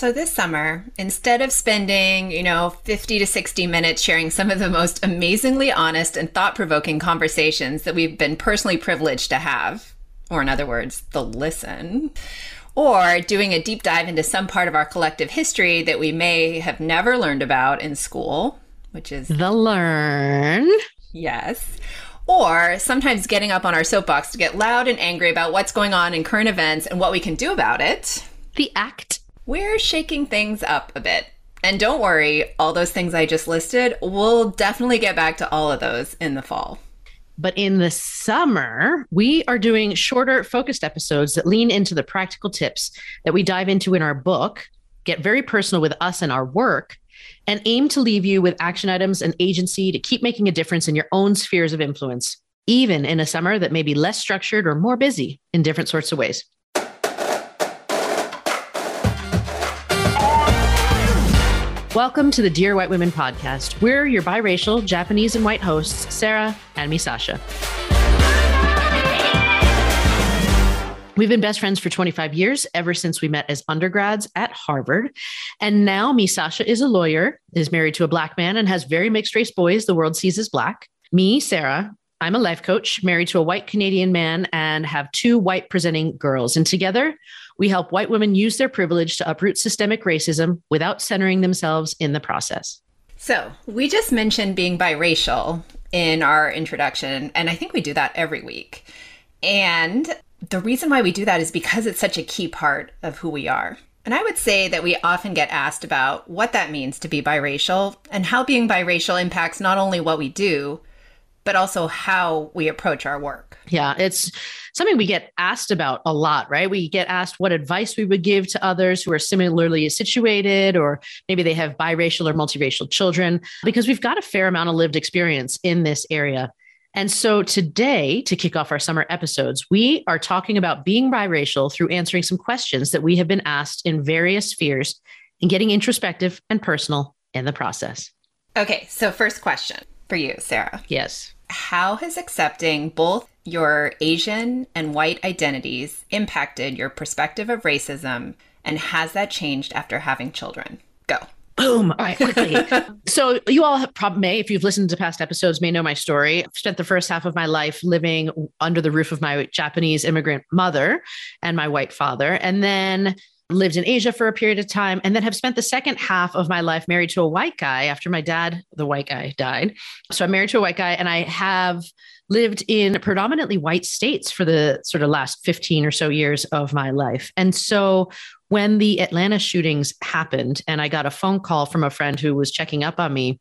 So this summer, instead of spending, you know, 50 to 60 minutes sharing some of the most amazingly honest and thought-provoking conversations that we've been personally privileged to have, or in other words, the listen, or doing a deep dive into some part of our collective history that we may have never learned about in school, which is the learn. Yes. Or sometimes getting up on our soapbox to get loud and angry about what's going on in current events and what we can do about it. The act we're shaking things up a bit. And don't worry, all those things I just listed, we'll definitely get back to all of those in the fall. But in the summer, we are doing shorter, focused episodes that lean into the practical tips that we dive into in our book, get very personal with us and our work, and aim to leave you with action items and agency to keep making a difference in your own spheres of influence, even in a summer that may be less structured or more busy in different sorts of ways. Welcome to the Dear White Women podcast. We're your biracial Japanese and white hosts, Sarah and Misasha. We've been best friends for 25 years, ever since we met as undergrads at Harvard. And now, Misasha, is a lawyer, is married to a black man, and has very mixed race boys the world sees as black. Me, Sarah, I'm a life coach, married to a white Canadian man, and have two white presenting girls. And together, we help white women use their privilege to uproot systemic racism without centering themselves in the process. So, we just mentioned being biracial in our introduction, and I think we do that every week. And the reason why we do that is because it's such a key part of who we are. And I would say that we often get asked about what that means to be biracial and how being biracial impacts not only what we do, but also how we approach our work. Yeah, it's something we get asked about a lot, right? We get asked what advice we would give to others who are similarly situated, or maybe they have biracial or multiracial children, because we've got a fair amount of lived experience in this area. And so today, to kick off our summer episodes, we are talking about being biracial through answering some questions that we have been asked in various spheres and getting introspective and personal in the process. Okay, so first question for you, Sarah. Yes. How has accepting both your Asian and white identities impacted your perspective of racism? And has that changed after having children? Go. Boom. All right, quickly. so, you all probably may, if you've listened to past episodes, may know my story. I've spent the first half of my life living under the roof of my Japanese immigrant mother and my white father. And then lived in Asia for a period of time, and then have spent the second half of my life married to a white guy after my dad, the white guy, died. So I'm married to a white guy, and I have lived in predominantly white states for the sort of last 15 or so years of my life. And so when the Atlanta shootings happened, and I got a phone call from a friend who was checking up on me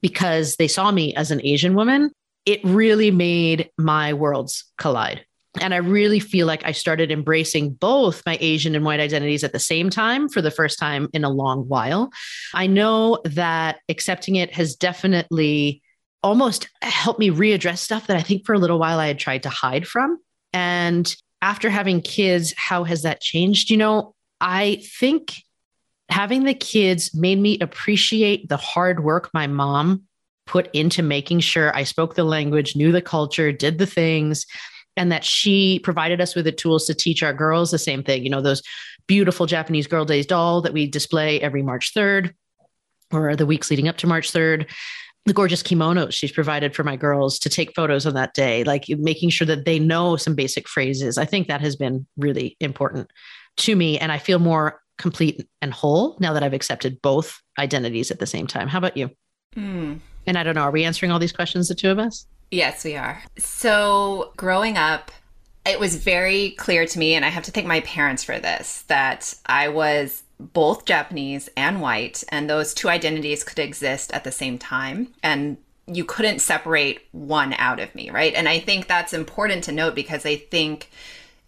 because they saw me as an Asian woman, it really made my worlds collide. And I really feel like I started embracing both my Asian and white identities at the same time for the first time in a long while. I know that accepting it has definitely almost helped me readdress stuff that I think for a little while I had tried to hide from. And after having kids, how has that changed? You know, I think having the kids made me appreciate the hard work my mom put into making sure I spoke the language, knew the culture, did the things and that she provided us with the tools to teach our girls the same thing. You know, those beautiful Japanese Girl Days doll that we display every March 3rd or the weeks leading up to March 3rd. The gorgeous kimonos she's provided for my girls to take photos on that day, like making sure that they know some basic phrases. I think that has been really important to me. And I feel more complete and whole now that I've accepted both identities at the same time. How about you? Mm. And I don't know, are we answering all these questions, the two of us? Yes, we are. So, growing up, it was very clear to me, and I have to thank my parents for this, that I was both Japanese and white, and those two identities could exist at the same time. And you couldn't separate one out of me, right? And I think that's important to note because I think,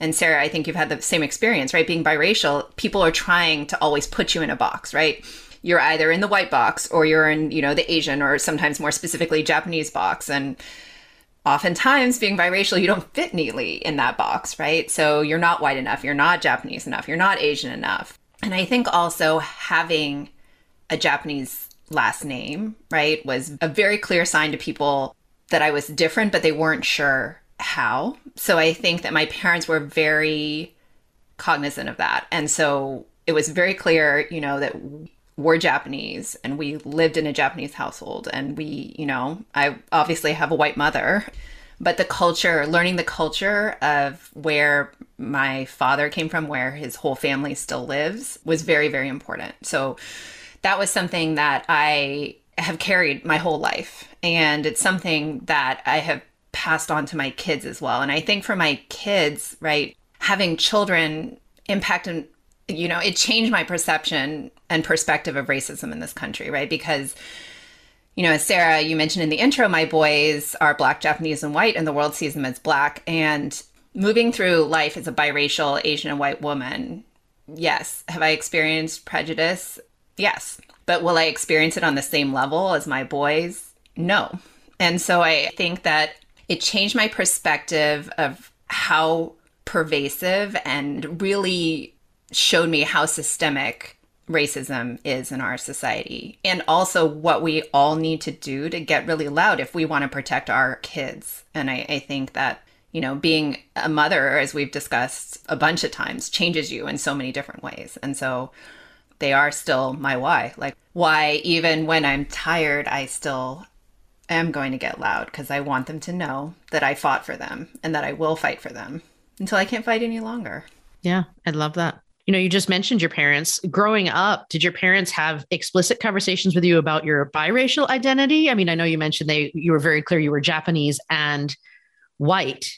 and Sarah, I think you've had the same experience, right? Being biracial, people are trying to always put you in a box, right? You're either in the white box or you're in, you know, the Asian or sometimes more specifically Japanese box. And oftentimes being biracial, you don't fit neatly in that box, right? So you're not white enough, you're not Japanese enough, you're not Asian enough. And I think also having a Japanese last name, right, was a very clear sign to people that I was different, but they weren't sure how. So I think that my parents were very cognizant of that. And so it was very clear, you know, that we're Japanese and we lived in a Japanese household and we, you know, I obviously have a white mother, but the culture, learning the culture of where my father came from, where his whole family still lives, was very, very important. So that was something that I have carried my whole life. And it's something that I have passed on to my kids as well. And I think for my kids, right, having children impacted, you know, it changed my perception and perspective of racism in this country, right? Because you know, as Sarah, you mentioned in the intro, my boys are black, Japanese, and white, and the world sees them as black. And moving through life as a biracial Asian and white woman, yes. Have I experienced prejudice? Yes. But will I experience it on the same level as my boys? No. And so I think that it changed my perspective of how pervasive and really showed me how systemic racism is in our society and also what we all need to do to get really loud if we want to protect our kids. And I, I think that, you know, being a mother, as we've discussed a bunch of times, changes you in so many different ways. And so they are still my why. Like, why, even when I'm tired, I still am going to get loud because I want them to know that I fought for them and that I will fight for them until I can't fight any longer. Yeah, I love that you know, you just mentioned your parents. Growing up, did your parents have explicit conversations with you about your biracial identity? I mean, I know you mentioned they you were very clear you were Japanese and white.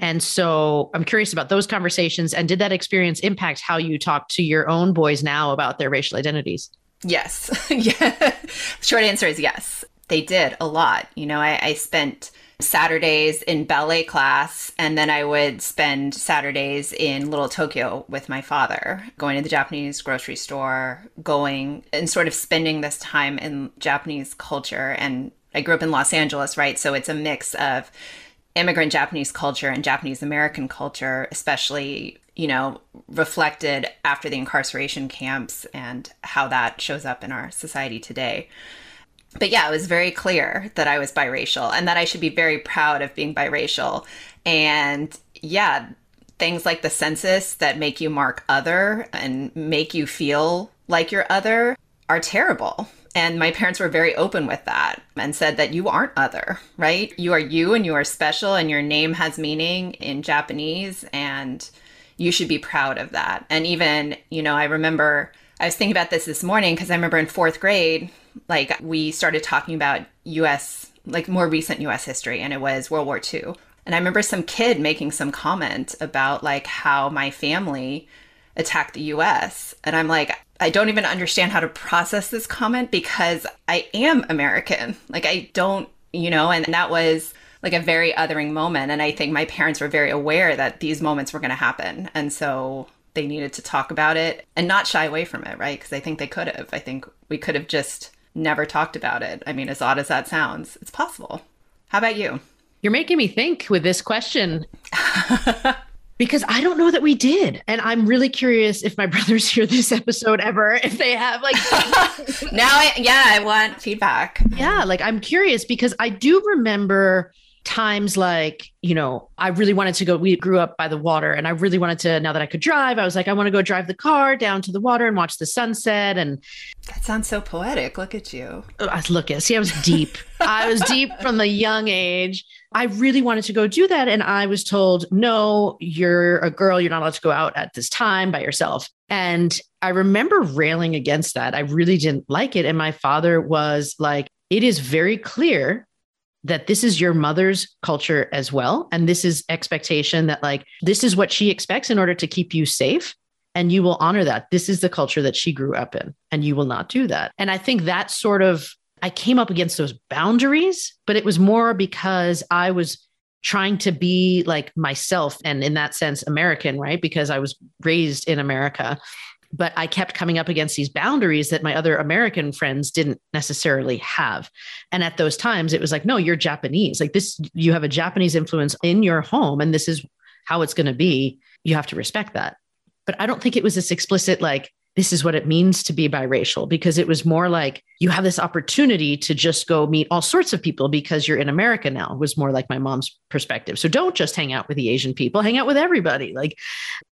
And so I'm curious about those conversations. And did that experience impact how you talk to your own boys now about their racial identities? Yes. yeah. Short answer is yes. They did a lot. You know, I, I spent Saturdays in ballet class, and then I would spend Saturdays in Little Tokyo with my father, going to the Japanese grocery store, going and sort of spending this time in Japanese culture. And I grew up in Los Angeles, right? So it's a mix of immigrant Japanese culture and Japanese American culture, especially, you know, reflected after the incarceration camps and how that shows up in our society today but yeah, it was very clear that I was biracial and that I should be very proud of being biracial. And yeah, things like the census that make you mark other and make you feel like you're other are terrible. And my parents were very open with that and said that you aren't other, right? You are you and you are special and your name has meaning in Japanese and you should be proud of that. And even, you know, I remember I was thinking about this this morning because I remember in fourth grade, like we started talking about US, like more recent US history, and it was World War II. And I remember some kid making some comment about like how my family attacked the US. And I'm like, I don't even understand how to process this comment because I am American. Like, I don't, you know, and that was like a very othering moment. And I think my parents were very aware that these moments were going to happen. And so they needed to talk about it and not shy away from it, right? Because I think they could have. I think we could have just never talked about it. I mean, as odd as that sounds, it's possible. How about you? You're making me think with this question. because I don't know that we did. And I'm really curious if my brothers hear this episode ever, if they have like now I, yeah, I want feedback. Yeah, like I'm curious because I do remember times like, you know, I really wanted to go. We grew up by the water and I really wanted to, now that I could drive, I was like, I want to go drive the car down to the water and watch the sunset. And that sounds so poetic. Look at you. Oh, I look at, see, I was deep. I was deep from the young age. I really wanted to go do that. And I was told, no, you're a girl. You're not allowed to go out at this time by yourself. And I remember railing against that. I really didn't like it. And my father was like, it is very clear that this is your mother's culture as well. And this is expectation that, like, this is what she expects in order to keep you safe. And you will honor that. This is the culture that she grew up in, and you will not do that. And I think that sort of, I came up against those boundaries, but it was more because I was trying to be like myself and in that sense American, right? Because I was raised in America but I kept coming up against these boundaries that my other American friends didn't necessarily have. And at those times, it was like, no, you're Japanese. Like this, you have a Japanese influence in your home, and this is how it's going to be. You have to respect that. But I don't think it was this explicit, like, this is what it means to be biracial, because it was more like you have this opportunity to just go meet all sorts of people because you're in America now, was more like my mom's perspective. So don't just hang out with the Asian people, hang out with everybody. Like,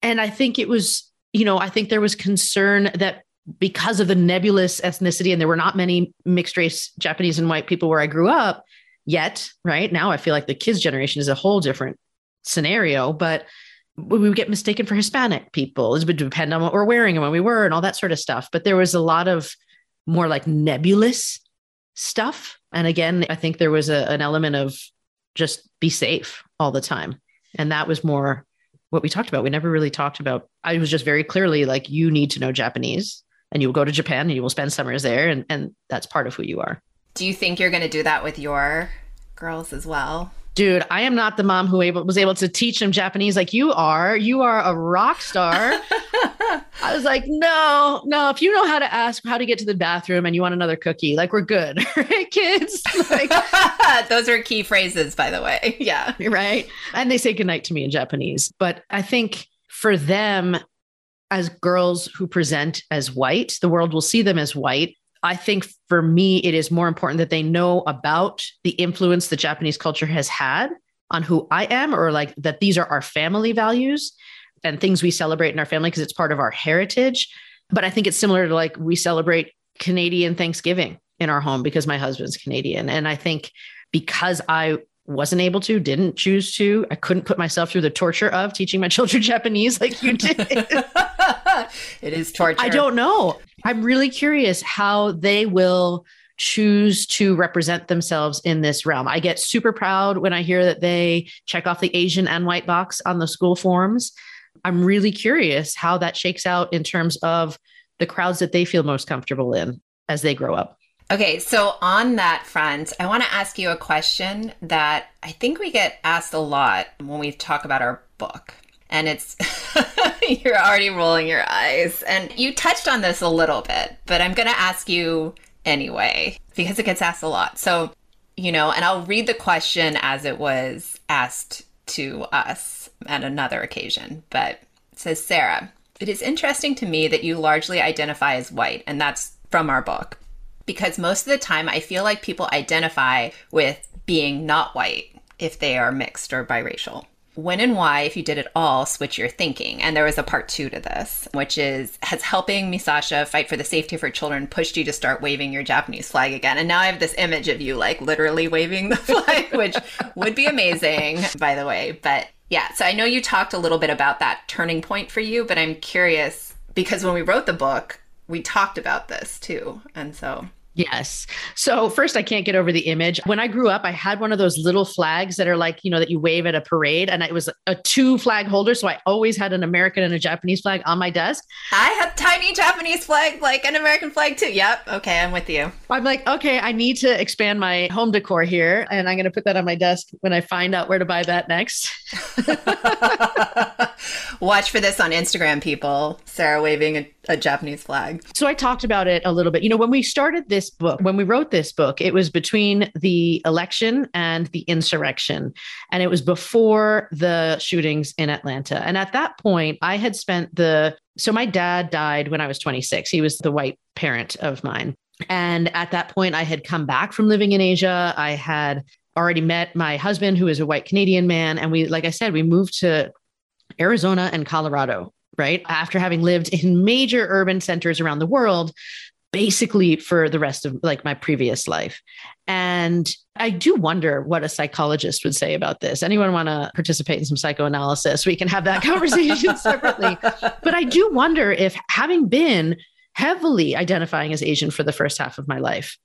and I think it was you know, I think there was concern that because of the nebulous ethnicity, and there were not many mixed race Japanese and white people where I grew up yet, right? Now I feel like the kids' generation is a whole different scenario, but we would get mistaken for Hispanic people. It would depend on what we're wearing and when we were and all that sort of stuff. But there was a lot of more like nebulous stuff. And again, I think there was a, an element of just be safe all the time. And that was more what we talked about. We never really talked about, I was just very clearly like, you need to know Japanese and you will go to Japan and you will spend summers there. And, and that's part of who you are. Do you think you're going to do that with your girls as well? Dude, I am not the mom who able, was able to teach them Japanese like you are. You are a rock star. I was like, no, no. If you know how to ask how to get to the bathroom and you want another cookie, like we're good, right, kids? Like, Those are key phrases, by the way. Yeah, right. And they say goodnight to me in Japanese. But I think for them, as girls who present as white, the world will see them as white I think for me, it is more important that they know about the influence the Japanese culture has had on who I am, or like that these are our family values and things we celebrate in our family because it's part of our heritage. But I think it's similar to like we celebrate Canadian Thanksgiving in our home because my husband's Canadian. And I think because I wasn't able to, didn't choose to, I couldn't put myself through the torture of teaching my children Japanese like you did. it is torture. I don't know. I'm really curious how they will choose to represent themselves in this realm. I get super proud when I hear that they check off the Asian and white box on the school forms. I'm really curious how that shakes out in terms of the crowds that they feel most comfortable in as they grow up. Okay, so on that front, I want to ask you a question that I think we get asked a lot when we talk about our book and it's you're already rolling your eyes. And you touched on this a little bit, but I'm going to ask you anyway because it gets asked a lot. So, you know, and I'll read the question as it was asked to us at another occasion, but it says Sarah, it is interesting to me that you largely identify as white, and that's from our book. Because most of the time, I feel like people identify with being not white if they are mixed or biracial when and why, if you did it all, switch your thinking. And there was a part two to this, which is has helping Misasha fight for the safety of her children pushed you to start waving your Japanese flag again. And now I have this image of you like literally waving the flag, which would be amazing, by the way. But yeah, so I know you talked a little bit about that turning point for you, but I'm curious because when we wrote the book, we talked about this too. And so Yes. So first, I can't get over the image. When I grew up, I had one of those little flags that are like, you know, that you wave at a parade. And it was a two flag holder. So I always had an American and a Japanese flag on my desk. I have tiny Japanese flag, like an American flag too. Yep. Okay. I'm with you. I'm like, okay, I need to expand my home decor here. And I'm going to put that on my desk when I find out where to buy that next. Watch for this on Instagram, people. Sarah waving a, a Japanese flag. So I talked about it a little bit. You know, when we started this book, when we wrote this book, it was between the election and the insurrection. And it was before the shootings in Atlanta. And at that point, I had spent the so my dad died when I was 26. He was the white parent of mine. And at that point, I had come back from living in Asia. I had already met my husband, who is a white Canadian man. And we, like I said, we moved to Arizona and Colorado, right? After having lived in major urban centers around the world, basically for the rest of like my previous life. And I do wonder what a psychologist would say about this. Anyone want to participate in some psychoanalysis? We can have that conversation separately. But I do wonder if having been heavily identifying as Asian for the first half of my life,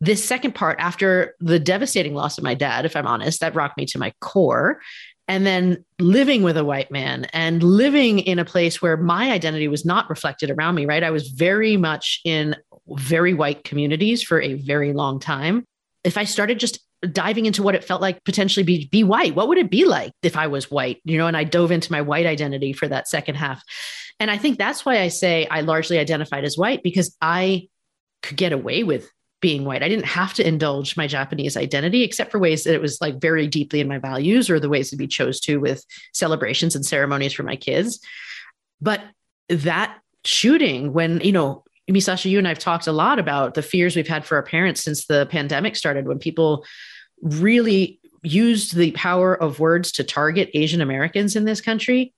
this second part, after the devastating loss of my dad, if I'm honest, that rocked me to my core and then living with a white man and living in a place where my identity was not reflected around me, right? I was very much in very white communities for a very long time. If I started just diving into what it felt like potentially be be white, what would it be like if I was white? You know, and I dove into my white identity for that second half. And I think that's why I say I largely identified as white because I could get away with being white. I didn't have to indulge my Japanese identity except for ways that it was like very deeply in my values or the ways that we chose to with celebrations and ceremonies for my kids. But that shooting, when, you know, Misasha, you and I've talked a lot about the fears we've had for our parents since the pandemic started, when people really used the power of words to target Asian Americans in this country.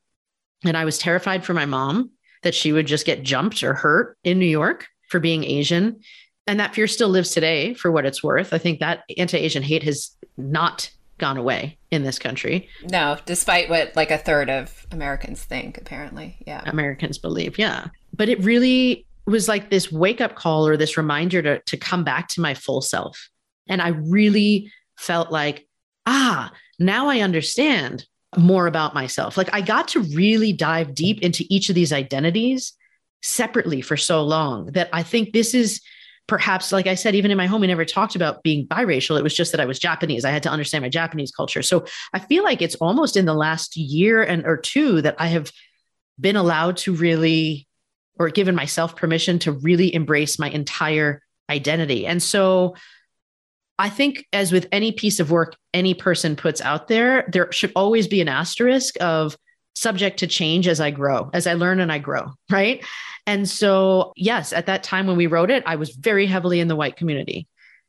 And I was terrified for my mom that she would just get jumped or hurt in New York for being Asian. And that fear still lives today for what it's worth. I think that anti Asian hate has not gone away in this country. No, despite what like a third of Americans think, apparently. Yeah. Americans believe. Yeah. But it really was like this wake up call or this reminder to, to come back to my full self. And I really felt like, ah, now I understand more about myself. Like I got to really dive deep into each of these identities separately for so long that I think this is perhaps, like I said, even in my home, we never talked about being biracial. It was just that I was Japanese. I had to understand my Japanese culture. So I feel like it's almost in the last year and or two that I have been allowed to really or given myself permission to really embrace my entire identity. And so I think, as with any piece of work any person puts out there, there should always be an asterisk of subject to change as I grow, as I learn and I grow. Right. And so, yes, at that time when we wrote it, I was very heavily in the white community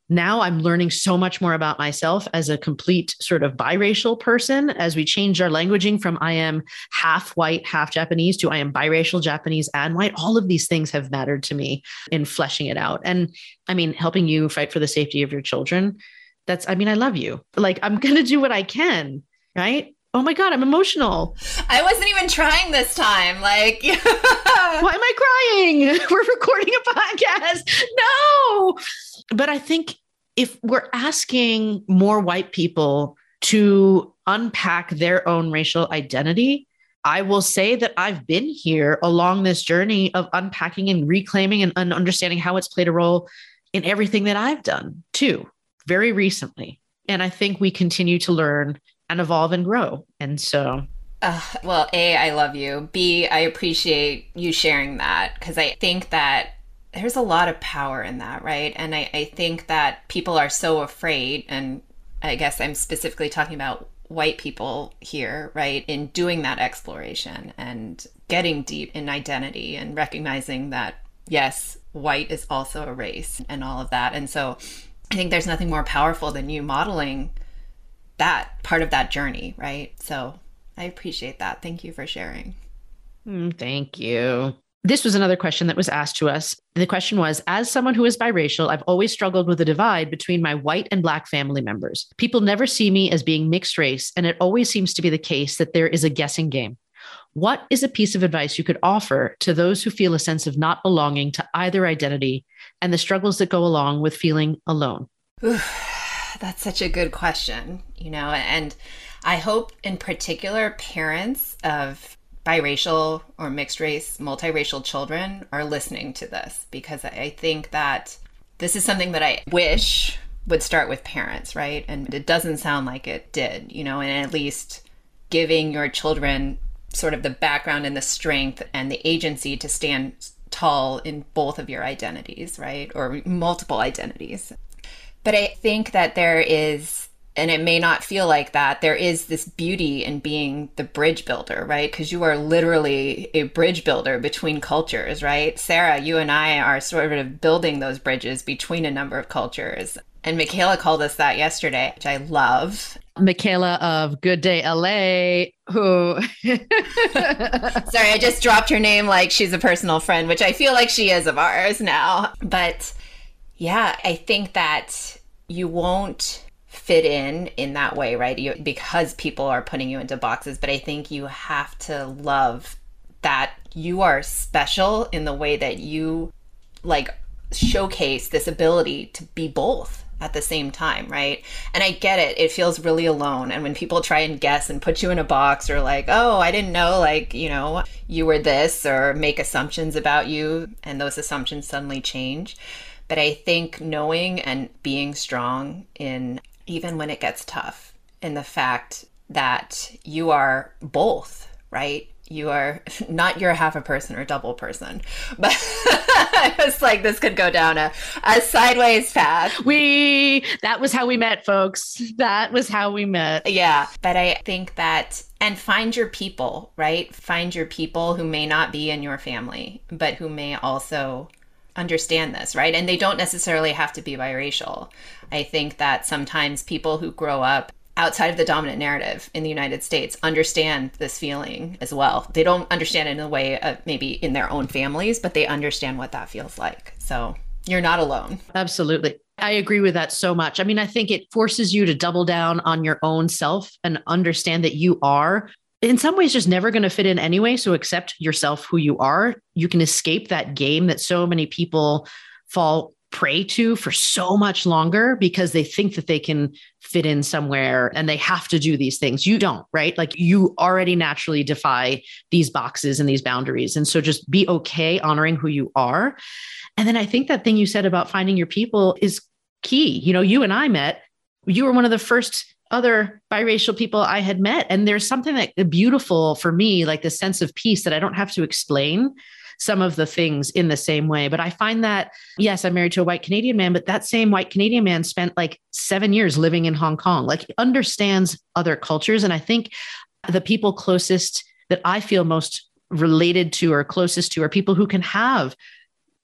now I'm learning so much more about myself as a complete sort of biracial person as we changed our languaging from I am half white, half Japanese to I am biracial, Japanese, and white. All of these things have mattered to me in fleshing it out. And I mean, helping you fight for the safety of your children. That's, I mean, I love you. Like, I'm going to do what I can. Right. Oh my God, I'm emotional. I wasn't even trying this time. Like, why am I crying? We're recording a podcast. No. But I think if we're asking more white people to unpack their own racial identity, I will say that I've been here along this journey of unpacking and reclaiming and, and understanding how it's played a role in everything that I've done too, very recently. And I think we continue to learn and evolve and grow. And so uh, well, A, I love you. B, I appreciate you sharing that because I think that there's a lot of power in that, right? And I, I think that people are so afraid, and I guess I'm specifically talking about white people here, right, in doing that exploration and getting deep in identity and recognizing that, yes, white is also a race and all of that. And so I think there's nothing more powerful than you modeling that part of that journey, right? So I appreciate that. Thank you for sharing. Mm, thank you. This was another question that was asked to us. The question was As someone who is biracial, I've always struggled with the divide between my white and black family members. People never see me as being mixed race, and it always seems to be the case that there is a guessing game. What is a piece of advice you could offer to those who feel a sense of not belonging to either identity and the struggles that go along with feeling alone? That's such a good question, you know, and I hope in particular parents of biracial or mixed race, multiracial children are listening to this because I think that this is something that I wish would start with parents, right? And it doesn't sound like it did, you know, and at least giving your children sort of the background and the strength and the agency to stand tall in both of your identities, right? Or multiple identities. But I think that there is and it may not feel like that there is this beauty in being the bridge builder right? Because you are literally a bridge builder between cultures right? Sarah you and i are sort of building those bridges between a number of cultures. And michaela called us that yesterday which i love. Michaela of good day la who sorry i just dropped her name like she's a personal friend which i feel like she is of ours now. But yeah i think that you won't fit in in that way, right? You, because people are putting you into boxes. But I think you have to love that you are special in the way that you like showcase this ability to be both at the same time, right? And I get it. It feels really alone. And when people try and guess and put you in a box or like, oh, I didn't know, like, you know, you were this or make assumptions about you, and those assumptions suddenly change. But I think knowing and being strong in even when it gets tough, in the fact that you are both, right? You are not you're half a person or double person, but it's like this could go down a, a sideways path. We that was how we met, folks. That was how we met. Yeah, but I think that and find your people, right? Find your people who may not be in your family, but who may also understand this, right? And they don't necessarily have to be biracial. I think that sometimes people who grow up outside of the dominant narrative in the United States understand this feeling as well. They don't understand it in a way of maybe in their own families, but they understand what that feels like. So you're not alone. Absolutely. I agree with that so much. I mean, I think it forces you to double down on your own self and understand that you are in some ways just never going to fit in anyway. So accept yourself who you are. You can escape that game that so many people fall prey to for so much longer because they think that they can fit in somewhere and they have to do these things. You don't, right? Like you already naturally defy these boxes and these boundaries. And so just be okay honoring who you are. And then I think that thing you said about finding your people is key. You know, you and I met, you were one of the first other biracial people I had met. And there's something that beautiful for me, like the sense of peace that I don't have to explain some of the things in the same way. But I find that, yes, I'm married to a white Canadian man, but that same white Canadian man spent like seven years living in Hong Kong, like understands other cultures. And I think the people closest that I feel most related to or closest to are people who can have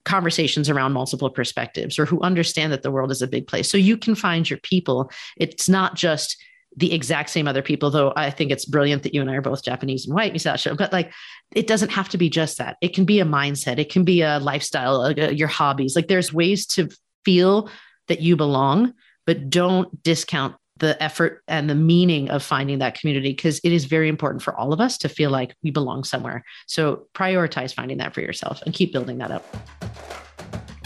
conversations around multiple perspectives or who understand that the world is a big place. So you can find your people. It's not just the exact same other people, though I think it's brilliant that you and I are both Japanese and white, Misasha. But like, it doesn't have to be just that. It can be a mindset, it can be a lifestyle, a, uh, your hobbies. Like, there's ways to feel that you belong, but don't discount the effort and the meaning of finding that community because it is very important for all of us to feel like we belong somewhere. So prioritize finding that for yourself and keep building that up.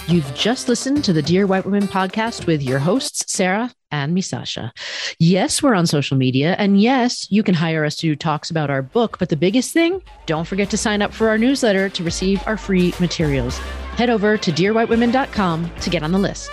You've just listened to the Dear White Women podcast with your hosts, Sarah and Misasha. Yes, we're on social media. And yes, you can hire us to do talks about our book. But the biggest thing, don't forget to sign up for our newsletter to receive our free materials. Head over to dearwhitewomen.com to get on the list.